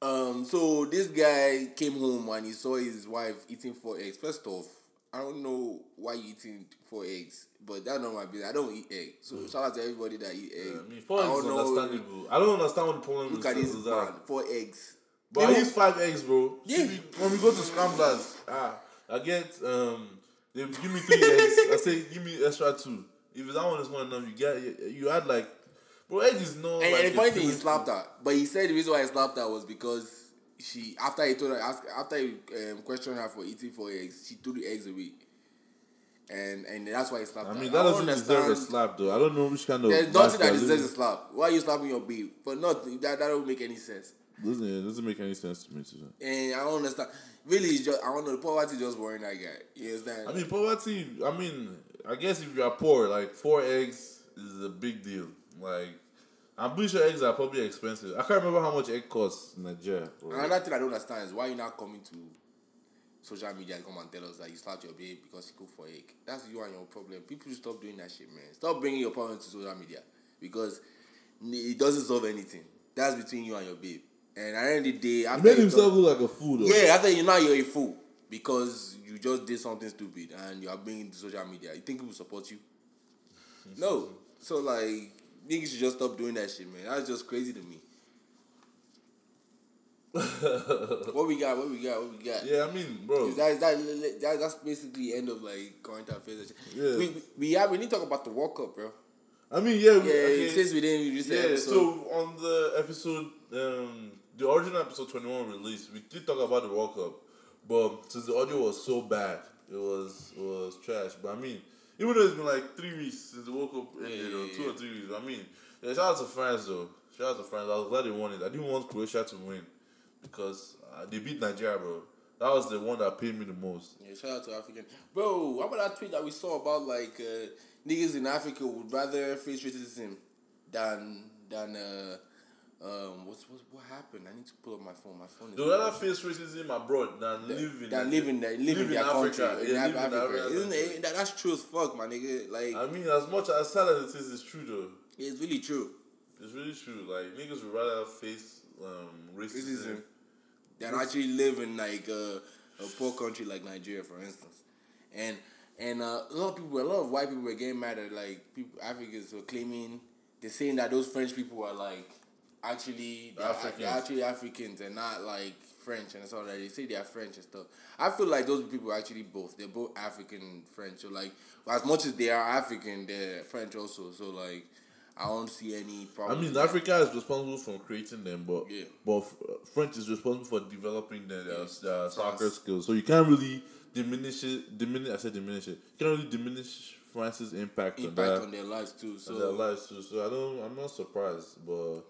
Um. So this guy came home and he saw his wife eating four eggs. First off, I don't know why you eating four eggs, but that's not my business. I don't eat eggs. So shout out to everybody that eat eggs. I mean, four eggs is don't know- understandable. I don't understand what the problem Look is. at this man. that. Four eggs. But I use five eggs, bro. Yeah. When we go to scramblers, ah, I get um, they give me three eggs. I say give me extra two. If that one is not enough, you get you, add like, bro, egg is no. And, like and the funny thing, he slapped her. But he said the reason why he slapped her was because she, after he told her, ask, after he um, questioned her for eating four eggs, she threw the eggs away. And and that's why he slapped I her. mean, that doesn't deserve a slap, though. I don't know which kind of. There's nothing that deserves a slap. Why are you slapping your babe? For nothing. That, that don't make any sense. Doesn't it doesn't make any sense to me. To And I don't understand. Really, it's just, I don't know. The poverty just worrying that guy. You understand? I mean, poverty. I mean, I guess if you are poor, like four eggs is a big deal. Like, I'm pretty sure eggs are probably expensive. I can't remember how much egg costs in Nigeria. Another thing I don't understand is why you're not coming to social media and come and tell us that you slapped your babe because you cooked for egg. That's you and your problem. People should stop doing that shit, man. Stop bringing your problem to social media because it doesn't solve anything. That's between you and your babe. And at the end of the day, He after made you himself talk- look like a fool, though. yeah, after you know you're a fool because you just did something stupid and you are bringing it to social media. You think people support you? No. So like, niggas should just stop doing that shit, man. That's just crazy to me. what we got? What we got? What we got? Yeah, I mean, bro. Is that, is that, that that's basically the end of like current affairs. Yeah. We we have we need to talk about the World Cup, bro. I mean, yeah. we- Yeah, okay. since we didn't release the episode. so on the episode, um, the original episode 21 release, we did talk about the World Cup, but since the audio was so bad, it was it was trash. But I mean, even though it's been like three weeks since the World Cup ended, Yeah, or yeah, two or three weeks, I mean, yeah, shout out to France though. Shout out to France. I was glad they won it. I didn't want Croatia to win because uh, they beat Nigeria, bro. That was the one that paid me the most. Yeah, shout out to African. Bro, how about that tweet that we saw about like uh, niggas in Africa would rather face racism than than uh um what's what what happened? I need to pull up my phone. My phone is They would rather face racism abroad than live in than live in their live in their country Yeah, in Africa. Africa. Isn't it, that, that's true as fuck, my nigga. Like I mean, as much as sad as it is, it's true though. it's really true. It's really true. Like niggas would rather face um, racism. Racism. Than actually live in like uh, a poor country like Nigeria, for instance. And and uh, a lot of people, a lot of white people were getting mad at like people Africans were claiming they're saying that those French people are like actually they're, Africans. they're actually Africans and not like French and stuff like that. They say they're French and stuff. I feel like those people are actually both. They're both African and French. So like as much as they are African, they're French also. So like I don't see any problem. I mean. Africa is responsible for creating them, but Yeah. but French is responsible for developing their, their, their soccer skills. So you can't really diminish it. Diminish. I said diminish it. You can't really diminish France's impact, impact on that on their lives too. So on their lives too. So I don't. I'm not surprised, but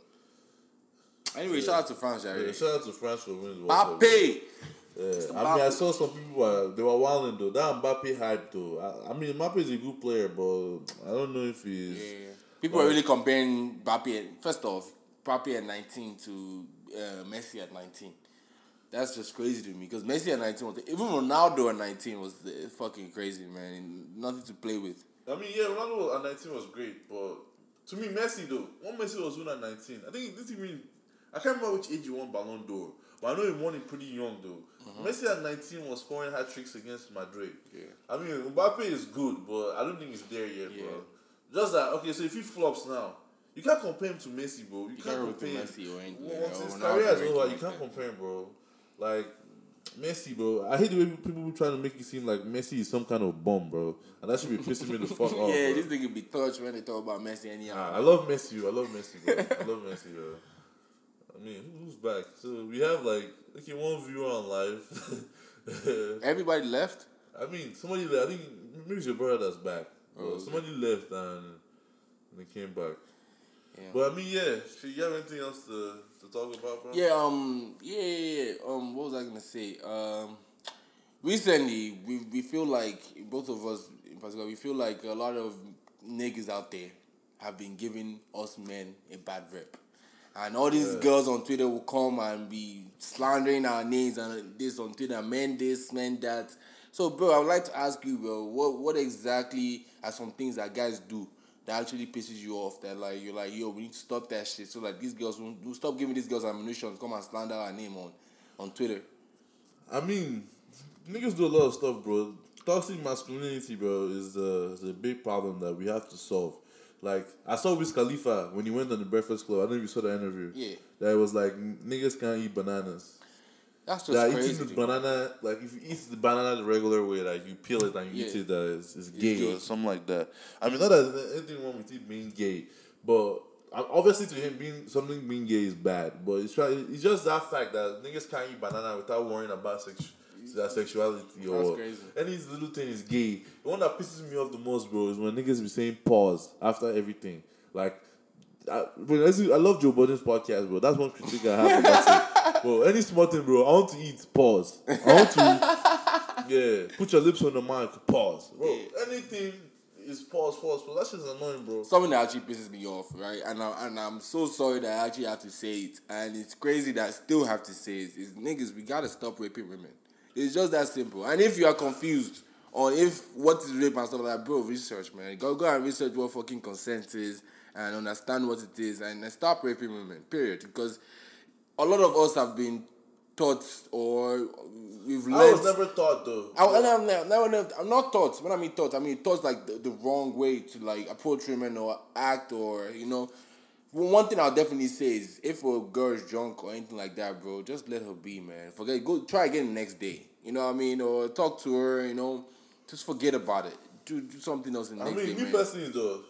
Anyway, shout out to France, yeah, Jerry. shout out to France for winning. the World Cup. Mbappe. Yeah, I mean, I saw some people were they were wilding though. That Mbappe hype though. I, I mean, Mbappe is a good player, but I don't know if he's. Yeah. People are really comparing Mbappe. First off, Mbappe at 19 to uh, Messi at 19. That's just crazy to me because Messi at 19 was even Ronaldo at 19 was the, fucking crazy man. Nothing to play with. I mean, yeah, Ronaldo at 19 was great, but to me, Messi though, when Messi was winning at 19, I think this even I can't remember which age he won Ballon d'Or, but I know he won it pretty young though. Uh-huh. Messi at 19 was scoring hat tricks against Madrid. Yeah. I mean, Mbappe is good, but I don't think he's there yet, Yeah. bro. Just that, okay, so if he flops now, you can't compare him to Messi, bro. You, You can't can't compare him. Messi or anything, Once his career is over, you can't compare him, bro. Like, Messi, bro. I hate the way people trying to make it seem like Messi is some kind of bum, bro. And that should be pissing me the fuck off. yeah, bro. this nigga be touched when they talk about Messi anyhow. Nah, I love Messi. I love Messi, bro. I love Messi, bro. I mean, who's back? So we have like okay one viewer on live. Everybody left. I mean, somebody. Left. I think maybe it's your brother that's back. Oh, okay. Somebody left and they came back. Yeah. But I mean, yeah. Should you have anything else to, to talk about, bro? Yeah, um, yeah, yeah, yeah. Um, what was I gonna say? Um, recently we we feel like both of us in particular, we feel like a lot of niggas out there have been giving us men a bad rep, and all these Yeah. girls on Twitter will come and be slandering our names and this on Twitter, men this, men that. So, bro, I would like to ask you, bro, what what exactly are some things that guys do? That actually pisses you off. That like you're like, yo, we need to stop that shit. So like these girls, will stop giving these girls ammunition. to Come and slander our name on, on Twitter. I mean, niggas do a lot of stuff, bro. Toxic masculinity, bro, is a, is a big problem that we have to solve. Like, I saw Wiz Khalifa when he went on the Breakfast Club. I don't know if you saw the interview. Yeah. That was like, niggas can't eat bananas. That's just Yeah, crazy. eating the banana, like if you eat the banana the regular way, like you peel it and you eat Yeah. it, that is, is gay, gay. or something like that. I mean, not that there's anything wrong with it being gay, but uh, obviously to him being something being gay is bad. But it's try, it's just that fact that niggas can't eat banana without worrying about sex, their sexuality or any little thing is gay. The one that pisses me off the most, bro, is when niggas be saying pause after everything, like. I, bro, I love Joe Budden's podcast, bro. That's one critique I have about it. Bro, any small thing, bro. I want to eat. Pause. I want to. Yeah. Put your lips on the mic. Pause. Bro, Yeah. anything is pause, pause, pause. That's just annoying, bro. Something that actually pisses me off, right? And I, and I'm so sorry that I actually have to say it, and it's crazy that I still have to say it. Is niggas, we gotta stop raping women. It's just that simple. And if you are confused on if what is rape and stuff like that, bro, research, man. Go go and research what fucking consent is and understand what it is, and, stop raping women. Period. Because a lot of us have been taught or we've I was never taught though. I, I'm, never, never, never, I'm not taught. When I mean taught, I mean taught like the, the wrong way to like approach women or act or you know. Well, One thing I'll definitely say is if a girl is drunk or anything like that, bro, just let her be, man. Forget, go try again the next day. You know what I mean? Or talk to her. You know, just forget about it. Do, do something else the I next mean, day, me man. personally, though,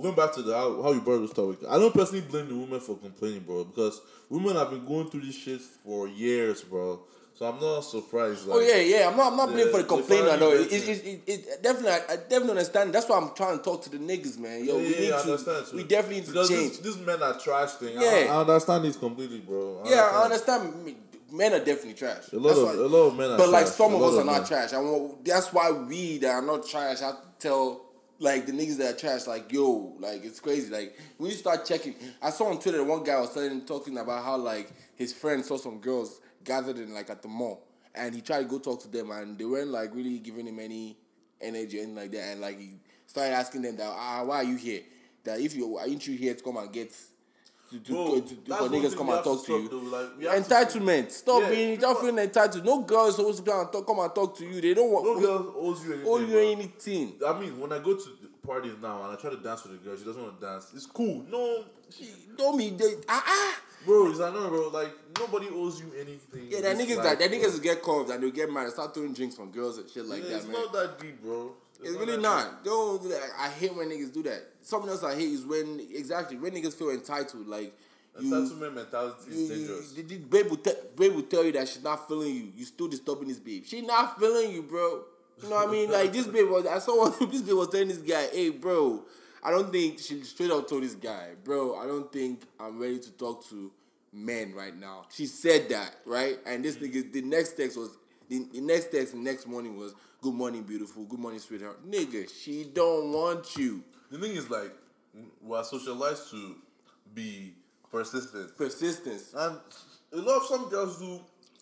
going back to the how, how you brought this topic, I don't personally blame the women for complaining, bro, because women have been going through this shit for years, bro. So I'm not surprised. Like, Oh yeah, yeah. I'm not. I'm not blaming for the the complaint at It, it, it, it, it definitely. I, I definitely understand. That's why I'm trying to talk to the niggas, man. Yo, Yeah, we yeah, need I to. understand. too. We definitely need to change. This men are trash thing. I- Yeah. I, understand this completely, bro. Yeah, I understand. me- Men are definitely trash. A lot That's of why- a lot of men are but like trash. some of us are not men. trash, and that's why we that are not trash have to tell like the niggas that are trash, like yo, like it's crazy. Like when you start checking, I saw on Twitter one guy was telling talking about how like his friend saw some girls gathered in like at the mall, and he tried to go talk to them, and they weren't like really giving him any energy anything like that, and like he started asking them that ah why are you here? That if you aren't you here to come and get. To, to, Bro, to, to, for niggas come and talk to you. though, like, we have to- Entitlement. Stop Yeah, being stop feeling entitled. No girls supposed to come and talk, come and talk to you. They don't want No girl owes you anything. owe you anything. I mean, when I go to parties now and I try to dance with a girl, she doesn't want to dance. It's cool. No, Don't me they, ah ah. Bro, it's like no, bro. Like nobody owes you anything. Yeah, that niggas life, that niggas get curved and they'll get mad and start throwing drinks on girls and shit like Yeah, that, it's man. not that deep, bro. It's not really not. Don't do that. I hate when niggas do that. Something else I hate is when exactly when niggas feel entitled. Like you, Entitlement mentality you, is dangerous. the, the babe will te- babe will tell you that she's not feeling you. You still disturbing this babe. She not feeling you, bro. You know what I mean? Like this babe was. I saw one. This babe was telling this guy, "Hey, bro, I don't think she straight up told this guy, bro. I don't think I'm ready to talk to men right now." She said that, right? And this mm. nigga, the next text was the, the next text the next morning was, "Good morning, beautiful. Good morning, sweetheart." Nigga, she don't want you. The thing is, like, we are socialized to be persistent, Persistence. and a lot of some girls do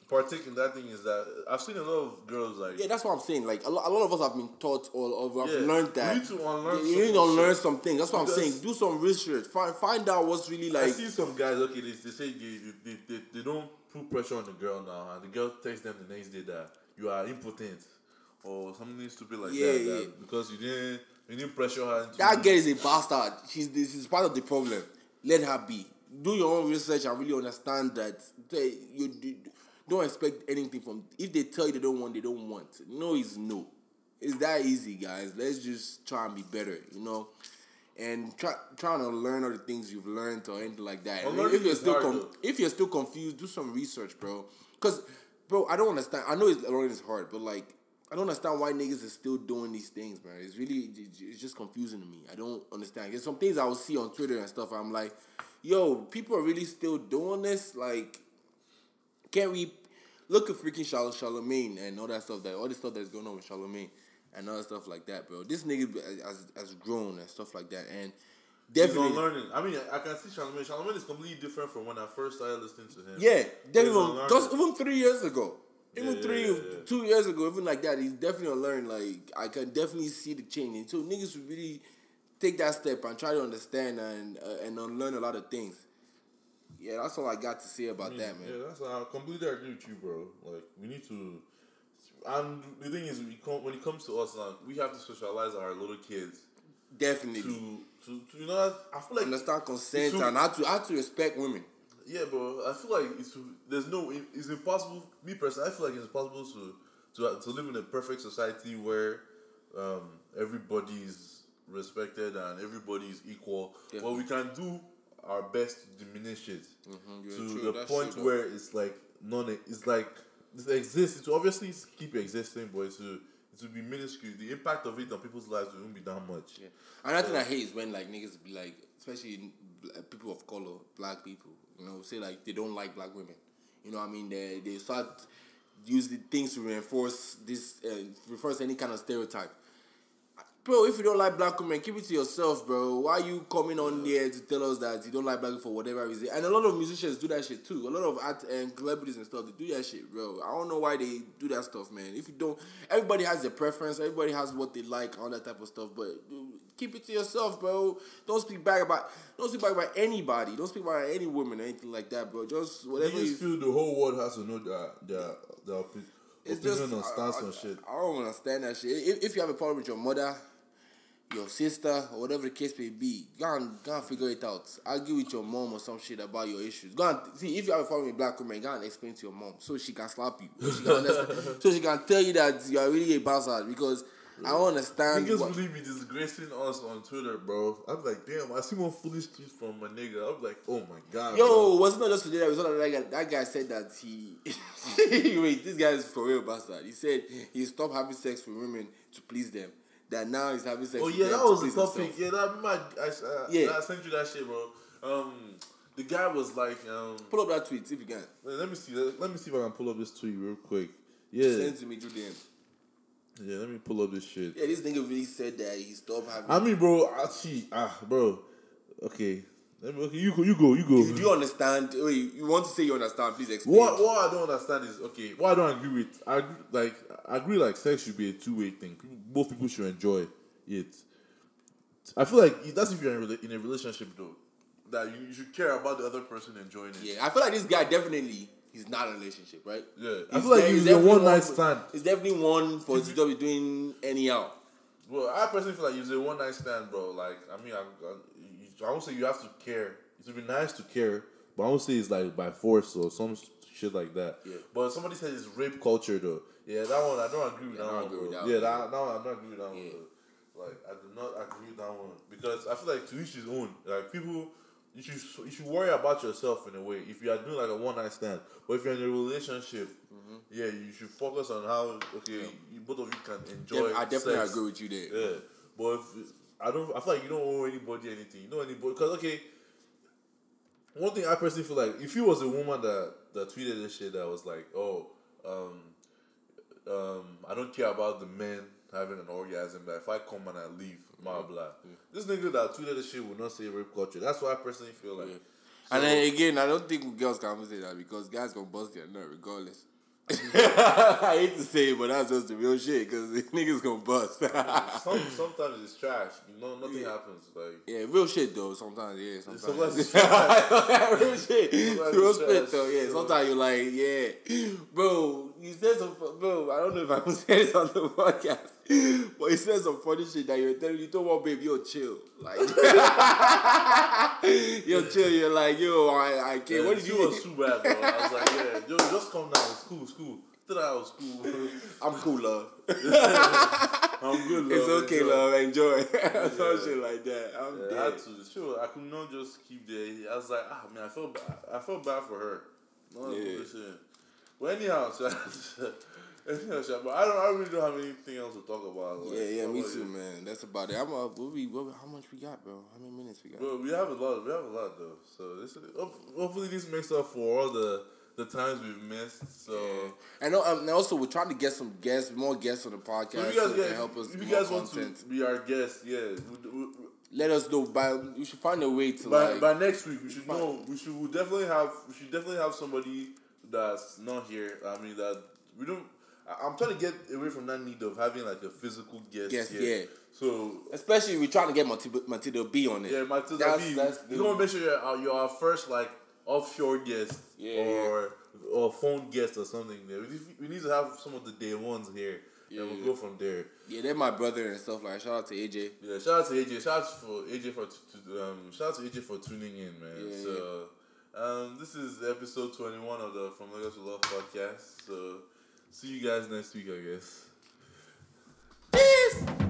partake in that thing is that I've seen a lot of girls like Yeah, that's what I'm saying. Like a lot, a lot of us have been taught or, or have Yeah, learned that. need to unlearn You need to unlearn some things. That's what I'm saying. Do some research. Find find out what's really like. I see some guys. Okay, they, they say they, they, they, they don't put pressure on the girl now, and the girl texts them the next day that you are impotent or something stupid like Yeah, that, yeah. that because you didn't you didn't pressure her. Into That girl is a bastard. She's this is part of the problem. Let her be. Do your own research and really understand that they, you, you don't expect anything from. If they tell you they don't want, they don't want. No is no. It's that easy, guys. Let's just try and be better, you know, and try trying to learn all the things you've learned or anything like that. Well, I mean, learning if you're still hard, com- if you're still confused, do some research, bro. Cause, bro, I don't understand. I know it's learning is hard, but like, I don't understand why niggas is still doing these things, man. It's really, it's just confusing to me. I don't understand. There's some things I will see on Twitter and stuff. I'm like, yo, people are really still doing this. Like, can't we look at freaking Charlotte Charlamagne and all that stuff that all the stuff that's going on with Charlamagne and other stuff like that, bro. This nigga has, has grown and stuff like that, and He's definitely. unlearning. I mean, I can see Charlamagne. Charlamagne is completely different from when I first started listening to him. Yeah, definitely. Just even three years ago, even Yeah, three, yeah, yeah. two years ago, even like that, he's definitely learned. Like I can definitely see the change. And so niggas really take that step and try to understand and uh, and unlearn a lot of things. Yeah, that's all I got to say about that, man. Yeah, that's I completely agree with you, bro. Like we need to, and the thing is, we come, when it comes to us, like we have to socialize our little kids Definitely to, to, to you know, I feel like understand consent So- and how to how to respect women. Yeah, bro. I feel like it's there's no it- it's impossible. Me personally, I feel like it's impossible to to to live in a perfect society where um, everybody is respected and everybody is equal. Yeah. But we can do our best to diminish it yeah, to true, the point true, where it's like non. It's like it exists. It will obviously keep existing, but it's to it will be minuscule. The impact of it on people's lives won't be that much. Yeah. Another thing I hate is when like niggas be like, especially people of color, black people, you know, say like they don't like black women. You know, what I mean, they they start use the things to reinforce this, uh, reinforce any kind of stereotype. Bro, if you don't like black women, keep it to yourself, bro. Why are you coming on here to tell us that you don't like black people for whatever reason? And a lot of musicians do that shit too. A lot of art and celebrities and stuff, they do that shit, bro. I don't know why they do that stuff, man. If you don't, everybody has their preference. Everybody has what they like, all that type of stuff. But keep it to yourself, bro. Don't speak back about, don't speak back about anybody. Don't speak about any woman or anything like that, bro. Just whatever. Niggas You, feel the whole world has to know that their opi- it's just on I, on shit. I, I don't understand that shit. If, if you have a problem with your mother, your sister, or whatever the case may be, go and, go and figure it out. Argue with your mom or some shit about your issues. Go and see if you have a problem with black women, go and explain to your mom so she can slap you. So she can, so she can tell you that you are really a bastard because I don't understand. Niggas what- really be disgracing us on Twitter, bro. I'm like, damn, I see more foolish tweets from my nigga. I'm like, oh my god. Yo, bro. was it not just today that we saw that guy, that guy said that he wait, this guy is for real bastard. He said he stopped having sex with women to please them. That now he's having sex Oh yeah, that was the topic. himself. Yeah, that my I, uh, Yeah. I sent you that shit, bro. Um, the guy was like, um, Pull up that tweet if you can. let me see, let, let me see if I can pull up this tweet real quick. Yeah, Send it to me DM. Yeah, let me pull up this shit. Yeah, this nigga really said that he stopped having. I mean, bro, I see, ah, bro, okay, let me, okay, you go, you go, you go. do you understand? Wait, you want to say you understand? Please explain. What what I don't understand is okay. What I don't agree with, I agree, like I agree like sex should be a two way thing. Both people should enjoy it. I feel like that's if you're in, a in a relationship though, that you, you should care about the other person enjoying it. Yeah, I feel like this guy definitely he's not a relationship, right? Yeah, I He's feel like he's a one night stand. He's definitely one for be doing anyhow. Well, I personally feel like he's a one night stand, bro. Like I mean, I, I, I won't say you have to care. It would be nice to care, but I won't say it's like by force or some shit like that. Yeah. But somebody said it's rape culture though. Yeah, that one I don't agree with Yeah, that one, bro. with that yeah, one. that, that one I don't agree with that Yeah. one. Bro. Like I do not agree with that one because I feel like to each his own. Like people, you should you should worry about yourself in a way. If you are doing like a one night stand, but if you're in a relationship, yeah, you should focus on how okay you, both of you can enjoy. Def- I definitely sex. agree with you there. Yeah, but if, I don't. I feel like you don't owe anybody anything. You know anybody because okay. One thing I personally feel like if you was a woman that that tweeted this shit that was like, oh, um, um, I don't care about the men having an orgasm. That if I come and I leave, blah blah. This nigga that tweeted this shit will not say rape culture. That's what I personally feel like. Yeah. and then again, I don't think girls can say that because guys gonna bust their nut regardless. I hate to say it, but that's just the real shit because niggas gonna bust. Some, sometimes it's trash. You know, nothing happens. Like yeah, real shit though. Sometimes, yeah, sometimes. Sometimes it's real shit. Sometimes real spit trash, though. Yeah, sometimes you're like, yeah, bro. You said some, bro. I don't know if I'm saying this on the podcast, but he said some funny shit that you're telling you, don't want babe, yo, chill, like, yo, chill. You're like, yo, I, I can't. yeah, what did you? was too bad, bro. I was like, yeah, yo, just come down. It's cool, it's cool. Thought I was cool. I'm cool, love. I'm good, love. It's okay, Enjoy. love. Enjoy. Some Yeah. shit like that. I'm Yeah, I dead. had to. Sure, I could not just keep there. I was like, ah, man, I felt bad. I felt bad for her. No, Yeah. But anyhow, so, so, but I don't. I really don't have anything else to talk about. Like, Yeah, yeah, me too, you? man. That's about it. I'm uh, what we, what, how much we got, bro? How many minutes we got? Bro, we have a lot. We have a lot though. So this, is- hopefully, this makes up for all the the times we've missed. So. Yeah. And, um, and also, we're trying to get some guests, more guests on the podcast So so you guys, get, can help us. if you guys want content. to be our guest, yeah, we, we, let us know. By we should find a way to by, like. by next week we should know. We should we'll definitely have. We should definitely have somebody that's not here. I mean that we don't. I'm trying to get away from that need of having like a physical guest. Here. yeah. So especially we're trying to get Matilda, Matilda B on it. yeah, Matilda That's- B, that's you want to make sure you're our, you're our first like offshore guest Yeah, or or phone guest or something. There, we, we need to have some of the day ones here. Yeah, and we'll go from there. Yeah, they're my brother and stuff like. Shout out to AJ. Yeah, shout out to AJ. Shout out for AJ for t- t- um, shout out to AJ for tuning in, man. Yeah, so, um, this is episode twenty one of the From Lagos to Love podcast. So, See you guys next week, I guess. Peace.